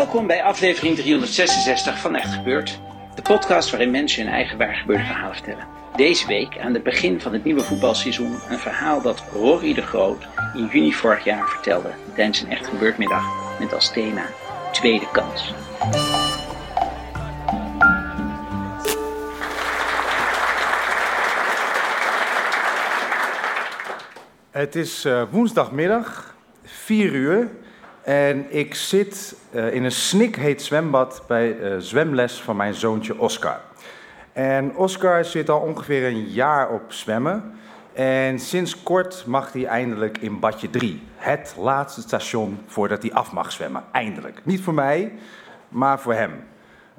Welkom bij aflevering 366 van Echt Gebeurd. De podcast waarin mensen hun eigen waargebeurde verhalen vertellen. Deze week, aan het begin van het nieuwe voetbalseizoen, een verhaal dat Rory de Groot in juni vorig jaar vertelde tijdens een Echt Gebeurd middag met als thema Tweede Kans. Het is uh, woensdagmiddag, 4 uur. En ik zit uh, in een snikheet zwembad bij uh, zwemles van mijn zoontje Oscar. En Oscar zit al ongeveer een jaar op zwemmen. En sinds kort mag hij eindelijk in badje 3. Het laatste station voordat hij af mag zwemmen. Eindelijk. Niet voor mij, maar voor hem.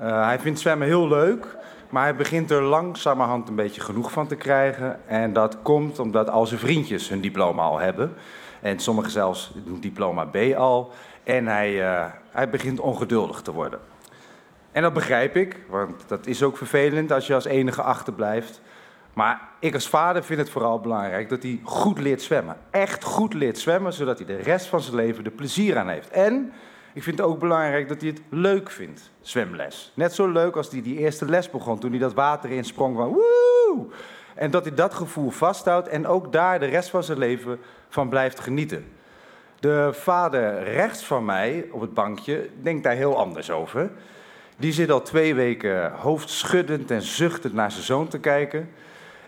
Uh, hij vindt zwemmen heel leuk. Maar hij begint er langzamerhand een beetje genoeg van te krijgen. En dat komt omdat al zijn vriendjes hun diploma al hebben. En sommigen zelfs doen diploma B al. En hij, uh, hij begint ongeduldig te worden. En dat begrijp ik, want dat is ook vervelend als je als enige achterblijft. Maar ik als vader vind het vooral belangrijk dat hij goed leert zwemmen. Echt goed leert zwemmen, zodat hij de rest van zijn leven er plezier aan heeft. En ik vind het ook belangrijk dat hij het leuk vindt, zwemles. Net zo leuk als hij die eerste les begon, toen hij dat water insprong van woe! En dat hij dat gevoel vasthoudt en ook daar de rest van zijn leven van blijft genieten. De vader rechts van mij op het bankje denkt daar heel anders over. Die zit al twee weken hoofdschuddend en zuchtend naar zijn zoon te kijken.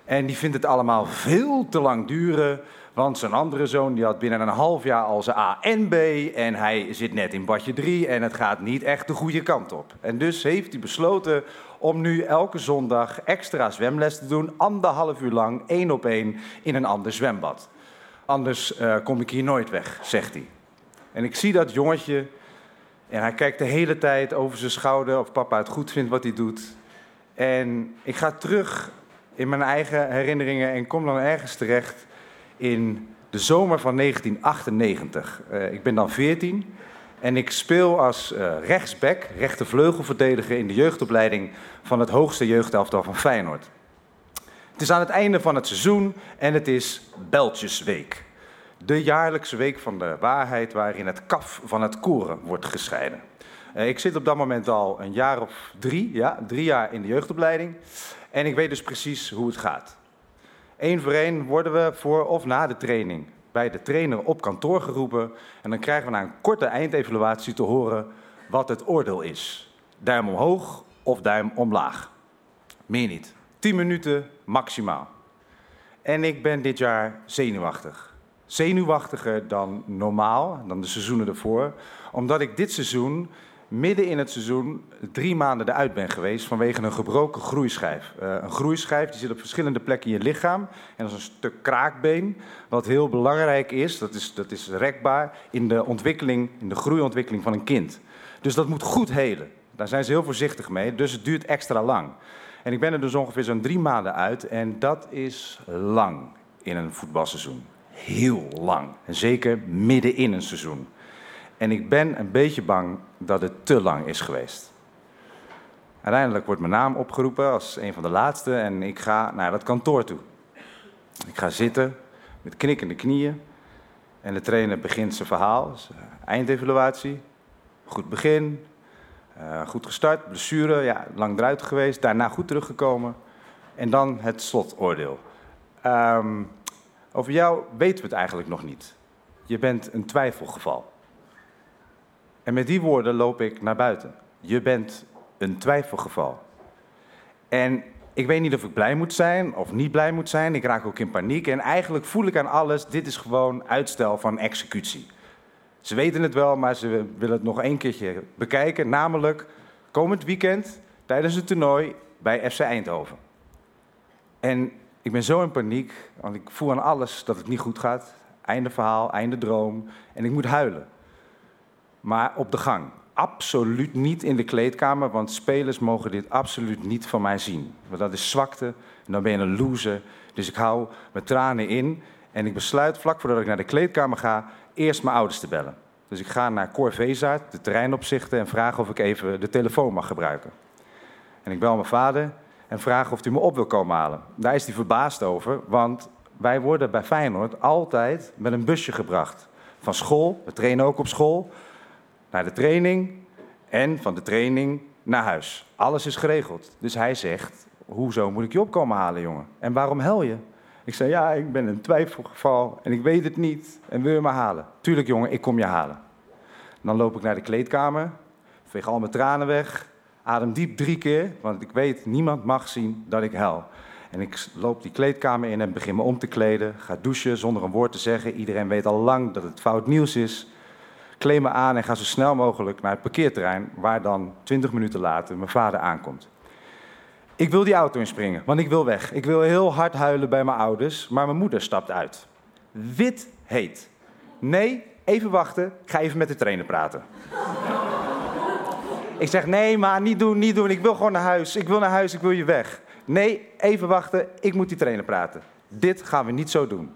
En die vindt het allemaal veel te lang duren. Want zijn andere zoon die had binnen een half jaar al zijn A en B. En hij zit net in badje 3 en het gaat niet echt de goede kant op. En dus heeft hij besloten om nu elke zondag extra zwemles te doen. Anderhalf uur lang, één op één, in een ander zwembad. Anders uh, kom ik hier nooit weg, zegt hij. En ik zie dat jongetje en hij kijkt de hele tijd over zijn schouder of papa het goed vindt wat hij doet. En ik ga terug in mijn eigen herinneringen en kom dan ergens terecht in de zomer van 1998. Uh, ik ben dan 14 en ik speel als uh, rechtsback, rechtervleugelverdediger in de jeugdopleiding van het hoogste jeugdelftal van Feyenoord. Het is aan het einde van het seizoen en het is Beltjesweek. De jaarlijkse week van de waarheid waarin het kaf van het koren wordt gescheiden. Uh, ik zit op dat moment al een jaar of drie, ja, drie jaar in de jeugdopleiding. En ik weet dus precies hoe het gaat. Eén voor één worden we voor of na de training bij de trainer op kantoor geroepen. En dan krijgen we na een korte eindevaluatie te horen wat het oordeel is. Duim omhoog of duim omlaag. Meer niet. 10 minuten maximaal. En ik ben dit jaar zenuwachtig. Zenuwachtiger dan normaal, dan de seizoenen ervoor. Omdat ik dit seizoen midden in het seizoen drie maanden eruit ben geweest vanwege een gebroken groeischijf. Uh, een groeischijf die zit op verschillende plekken in je lichaam. En dat is een stuk kraakbeen, wat heel belangrijk is, dat is, dat is rekbaar in de ontwikkeling, in de groeiontwikkeling van een kind. Dus dat moet goed helen. Daar zijn ze heel voorzichtig mee, dus het duurt extra lang. En ik ben er dus ongeveer zo'n drie maanden uit en dat is lang in een voetbalseizoen. Heel lang. En zeker midden in een seizoen. En ik ben een beetje bang dat het te lang is geweest. Uiteindelijk wordt mijn naam opgeroepen als een van de laatste en ik ga naar dat kantoor toe. Ik ga zitten met knikkende knieën en de trainer begint zijn verhaal, eindevaluatie. Goed begin, uh, goed gestart, blessure, ja, lang eruit geweest, daarna goed teruggekomen. En dan het slotoordeel. Um, over jou weten we het eigenlijk nog niet. Je bent een twijfelgeval. En met die woorden loop ik naar buiten. Je bent een twijfelgeval. En ik weet niet of ik blij moet zijn of niet blij moet zijn. Ik raak ook in paniek. En eigenlijk voel ik aan alles, dit is gewoon uitstel van executie. Ze weten het wel, maar ze willen het nog één keertje bekijken. Namelijk komend weekend tijdens het toernooi bij FC Eindhoven. En Ik ben zo in paniek, want ik voel aan alles dat het niet goed gaat. Einde verhaal, einde droom. En ik moet huilen. Maar op de gang. Absoluut niet in de kleedkamer, want spelers mogen dit absoluut niet van mij zien. Want dat is zwakte en dan ben je een loser. Dus ik hou mijn tranen in en ik besluit vlak voordat ik naar de kleedkamer ga, eerst mijn ouders te bellen. Dus ik ga naar Cor de terreinopzichter, en vraag of ik even de telefoon mag gebruiken. En ik bel mijn vader en vraag of hij me op wil komen halen. Daar is hij verbaasd over, want wij worden bij Feyenoord altijd met een busje gebracht. Van school, we trainen ook op school, naar de training en van de training naar huis. Alles is geregeld. Dus hij zegt, hoezo moet ik je opkomen halen, jongen? En waarom hel je? Ik zei, ja, ik ben een twijfelgeval en ik weet het niet en wil je me halen? Tuurlijk, jongen, ik kom je halen. Dan loop ik naar de kleedkamer, veeg al mijn tranen weg, adem diep drie keer, want ik weet, niemand mag zien dat ik hel. En ik loop die kleedkamer in en begin me om te kleden, ga douchen zonder een woord te zeggen. Iedereen weet al lang dat het fout nieuws is. Me aan en ga zo snel mogelijk naar het parkeerterrein, waar dan twintig minuten later mijn vader aankomt. Ik wil die auto inspringen, want ik wil weg. Ik wil heel hard huilen bij mijn ouders, maar mijn moeder stapt uit. Wit heet. Nee, even wachten, ik ga even met de trainer praten. ik zeg, nee maar, niet doen, niet doen, ik wil gewoon naar huis. Ik wil naar huis, ik wil je weg. Nee, even wachten, ik moet die trainer praten. Dit gaan we niet zo doen.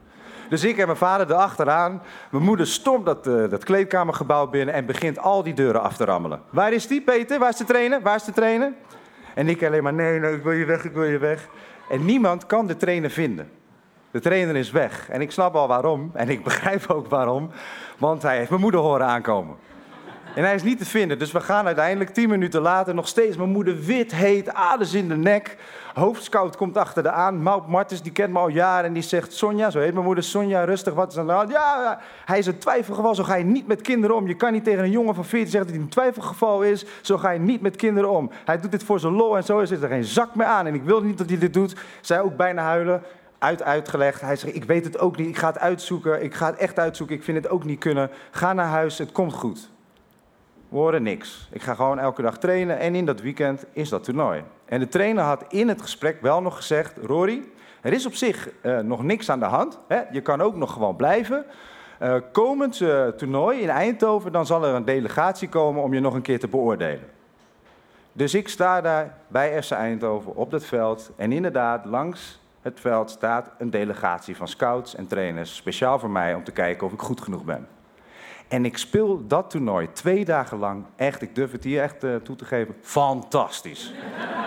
Dus ik en mijn vader erachteraan. Mijn moeder stormt dat, uh, dat kleedkamergebouw binnen en begint al die deuren af te rammelen. Waar is die, Peter? Waar is de trainer? Waar is de trainer? En ik alleen maar, nee, nee, ik wil je weg, ik wil je weg. En niemand kan de trainer vinden. De trainer is weg. En ik snap al waarom. En ik begrijp ook waarom. Want hij heeft mijn moeder horen aankomen. En hij is niet te vinden. Dus we gaan uiteindelijk tien minuten later nog steeds mijn moeder wit, heet, aders in de nek. Hoofdscout komt achter de aan. Maud Martens, die kent me al jaren. En die zegt, Sonja, zo heet mijn moeder, Sonja, rustig, wat is aan de hand? Ja, hij is een twijfelgeval. Zo ga je niet met kinderen om. Je kan niet tegen een jongen van 14 zeggen dat hij een twijfelgeval is. Zo ga je niet met kinderen om. Hij doet dit voor zijn lol en zo is er geen zak meer aan. En ik wil niet dat hij dit doet. Zij ook bijna huilen uit uitgelegd. Hij zegt, ik weet het ook niet, ik ga het uitzoeken, ik ga het echt uitzoeken, ik vind het ook niet kunnen. Ga naar huis, het komt goed. We niks. Ik ga gewoon elke dag trainen en in dat weekend is dat toernooi. En de trainer had in het gesprek wel nog gezegd: Rory, er is op zich uh, nog niks aan de hand. Hè? Je kan ook nog gewoon blijven. Uh, komend uh, toernooi in Eindhoven, dan zal er een delegatie komen om je nog een keer te beoordelen. Dus ik sta daar bij FC Eindhoven op dat veld. En inderdaad, langs het veld staat een delegatie van scouts en trainers. Speciaal voor mij om te kijken of ik goed genoeg ben. En ik speel dat toernooi twee dagen lang. Echt, ik durf het hier echt uh, toe te geven. Fantastisch.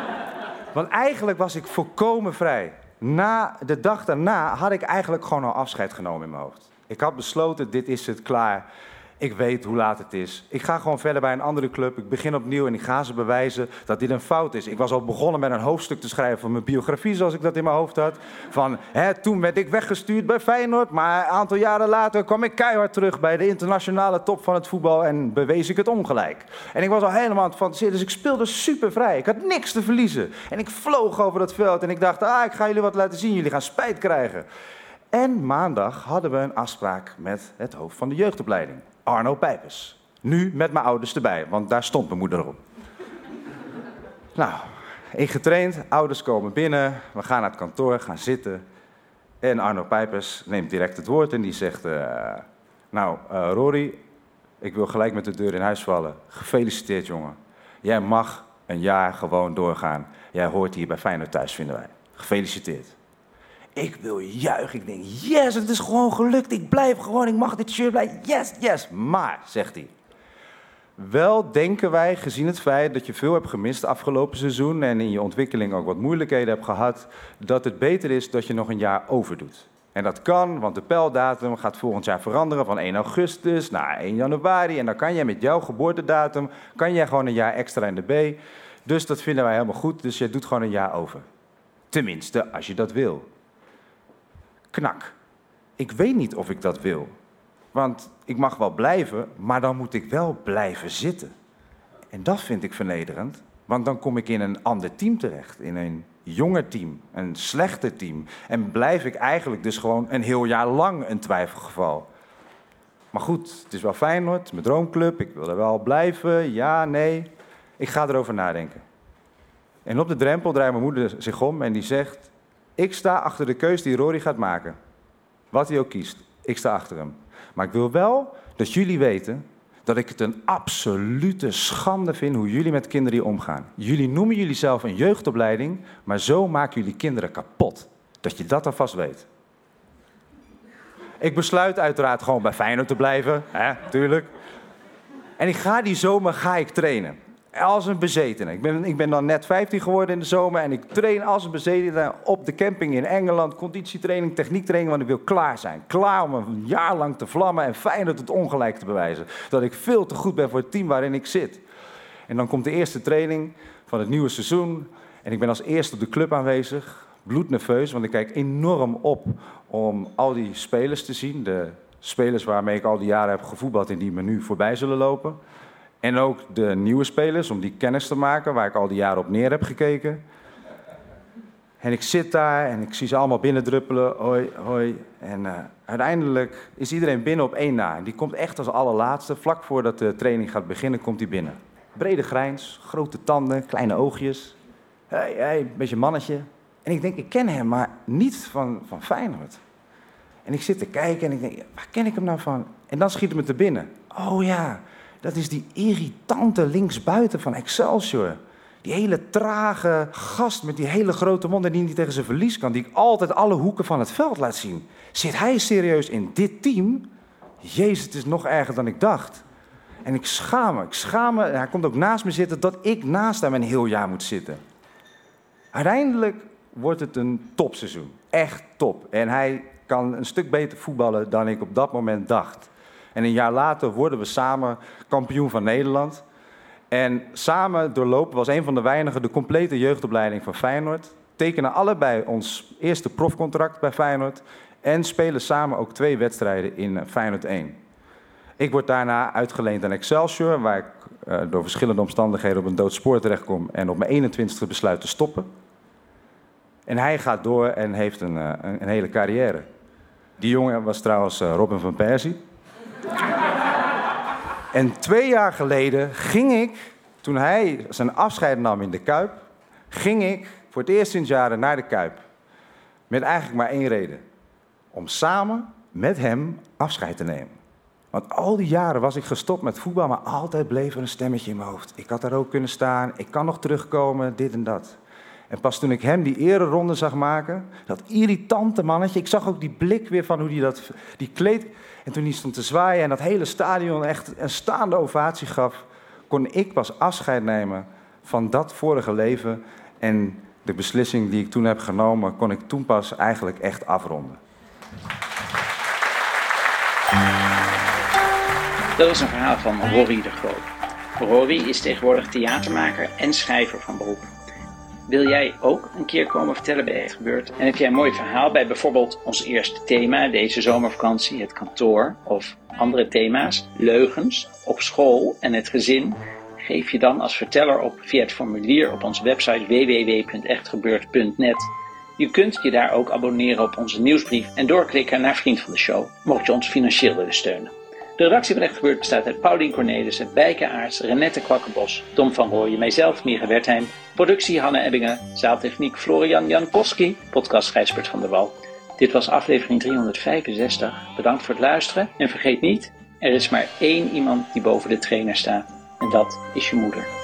Want eigenlijk was ik volkomen vrij. Na de dag daarna had ik eigenlijk gewoon al afscheid genomen in mijn hoofd. Ik had besloten, dit is het, klaar. Ik weet hoe laat het is. Ik ga gewoon verder bij een andere club. Ik begin opnieuw en ik ga ze bewijzen dat dit een fout is. Ik was al begonnen met een hoofdstuk te schrijven van mijn biografie, zoals ik dat in mijn hoofd had. Van, hè, toen werd ik weggestuurd bij Feyenoord, maar een aantal jaren later kwam ik keihard terug bij de internationale top van het voetbal en bewees ik het ongelijk. En ik was al helemaal aan het fantaseren, dus ik speelde super vrij. Ik had niks te verliezen. En ik vloog over dat veld en ik dacht, ah, ik ga jullie wat laten zien, jullie gaan spijt krijgen. En maandag hadden we een afspraak met het hoofd van de jeugdopleiding. Arno Pijpers. Nu met mijn ouders erbij, want daar stond mijn moeder op. nou, ik getraind, ouders komen binnen, we gaan naar het kantoor, gaan zitten. En Arno Pijpers neemt direct het woord en die zegt... Uh, nou, uh, Rory, ik wil gelijk met de deur in huis vallen. Gefeliciteerd, jongen. Jij mag een jaar gewoon doorgaan. Jij hoort hier bij Feyenoord thuis, vinden wij. Gefeliciteerd. Ik wil juichen. Ik denk, yes, het is gewoon gelukt. Ik blijf gewoon, ik mag dit shirt blijven. Yes, yes. Maar, zegt hij. Wel denken wij, gezien het feit dat je veel hebt gemist afgelopen seizoen en in je ontwikkeling ook wat moeilijkheden hebt gehad, dat het beter is dat je nog een jaar overdoet. En dat kan, want de pijldatum gaat volgend jaar veranderen van 1 augustus naar 1 januari. En dan kan jij met jouw geboortedatum, kan jij gewoon een jaar extra in de B. Dus dat vinden wij helemaal goed, dus je doet gewoon een jaar over. Tenminste, als je dat wil knak. Ik weet niet of ik dat wil. Want ik mag wel blijven, maar dan moet ik wel blijven zitten. En dat vind ik vernederend, want dan kom ik in een ander team terecht. In een jonger team, een slechter team. En blijf ik eigenlijk dus gewoon een heel jaar lang een twijfelgeval. Maar goed, het is wel Feyenoord, mijn droomclub, ik wil er wel blijven, ja, nee. Ik ga erover nadenken. En op de drempel draait mijn moeder zich om en die zegt... Ik sta achter de keus die Rory gaat maken. Wat hij ook kiest. Ik sta achter hem. Maar ik wil wel dat jullie weten dat ik het een absolute schande vind hoe jullie met kinderen hier omgaan. Jullie noemen jullie zelf een jeugdopleiding, maar zo maken jullie kinderen kapot. Dat je dat alvast weet. Ik besluit uiteraard gewoon bij Feyenoord te blijven, hè, tuurlijk. En ik ga die zomer ga ik trainen. Als een bezetene. Ik ben, ik ben dan net 15 geworden in de zomer en ik train als een bezetene op de camping in Engeland. Conditietraining, techniektraining, want ik wil klaar zijn. Klaar om een jaar lang te vlammen en Feyenoord het ongelijk te bewijzen. Dat ik veel te goed ben voor het team waarin ik zit. En dan komt de eerste training van het nieuwe seizoen. En ik ben als eerste op de club aanwezig. Bloednerveus, want ik kijk enorm op om al die spelers te zien. De spelers waarmee ik al die jaren heb gevoetbald en die me nu voorbij zullen lopen. En ook de nieuwe spelers, om die kennis te maken, waar ik al die jaren op neer heb gekeken. En ik zit daar en ik zie ze allemaal binnendruppelen, hoi, hoi. En uh, uiteindelijk is iedereen binnen op één na. En die komt echt als allerlaatste, vlak voordat de training gaat beginnen, komt hij binnen. Brede grijns, grote tanden, kleine oogjes. Hé, hey, een beetje mannetje. En ik denk, ik ken hem, maar niet van, van Feyenoord. En ik zit te kijken en ik denk, waar ken ik hem nou van? En dan schiet het me binnen. Oh ja, dat is die irritante linksbuiten van Excelsior. Die hele trage gast met die hele grote mond en die niet tegen zijn verlies kan. Die ik altijd alle hoeken van het veld laat zien. Zit hij serieus in dit team? Jezus, het is nog erger dan ik dacht. En ik schaam me, ik schaam me. Hij komt ook naast me zitten dat ik naast hem een heel jaar moet zitten. Uiteindelijk wordt het een topseizoen. Echt top. En hij kan een stuk beter voetballen dan ik op dat moment dacht. En een jaar later worden we samen kampioen van Nederland. En samen doorlopen was een van de weinigen de complete jeugdopleiding van Feyenoord. Tekenen allebei ons eerste profcontract bij Feyenoord. En spelen samen ook twee wedstrijden in Feyenoord 1. Ik word daarna uitgeleend aan Excelsior, waar ik uh, door verschillende omstandigheden op een dood spoor terechtkom en op mijn 21ste besluit te stoppen. En hij gaat door en heeft een, uh, een, hele carrière. Die jongen was trouwens Robin van Persie. En twee jaar geleden ging ik, toen hij zijn afscheid nam in de Kuip, ging ik voor het eerst sinds jaren naar de Kuip. Met eigenlijk maar één reden. Om samen met hem afscheid te nemen. Want al die jaren was ik gestopt met voetbal, maar altijd bleef er een stemmetje in mijn hoofd. Ik had daar ook kunnen staan, ik kan nog terugkomen, dit en dat. En pas toen ik hem die ereronde zag maken, dat irritante mannetje, ik zag ook die blik weer van hoe hij dat, die kleed... En toen hij stond te zwaaien en dat hele stadion echt een staande ovatie gaf, kon ik pas afscheid nemen van dat vorige leven. En de beslissing die ik toen heb genomen, kon ik toen pas eigenlijk echt afronden. Dat was een verhaal van Rory de Groot. Rory is tegenwoordig theatermaker en schrijver van beroep. Wil jij ook een keer komen vertellen bij Echt Gebeurd? En heb jij een mooi verhaal bij bijvoorbeeld ons eerste thema deze zomervakantie, het kantoor of andere thema's, leugens, op school en het gezin? Geef je dan als verteller op via het formulier op onze website www.echtgebeurd.net. Je kunt je daar ook abonneren op onze nieuwsbrief en doorklikken naar Vriend van de Show, mocht je ons financieel willen steunen. De redactie van Echt Gebeurd bestaat uit Paulien Cornelissen, Bijke Aarts, Renette Kwakkenbos, Tom van Rooyen, mijzelf, Mieke Wertheim, productie Hanne Ebbingen, zaaltechniek Florian Jankowski, podcast Gijsbert van der Wal. Dit was aflevering 365. Bedankt voor het luisteren en vergeet niet, er is maar één iemand die boven de trainer staat en dat is je moeder.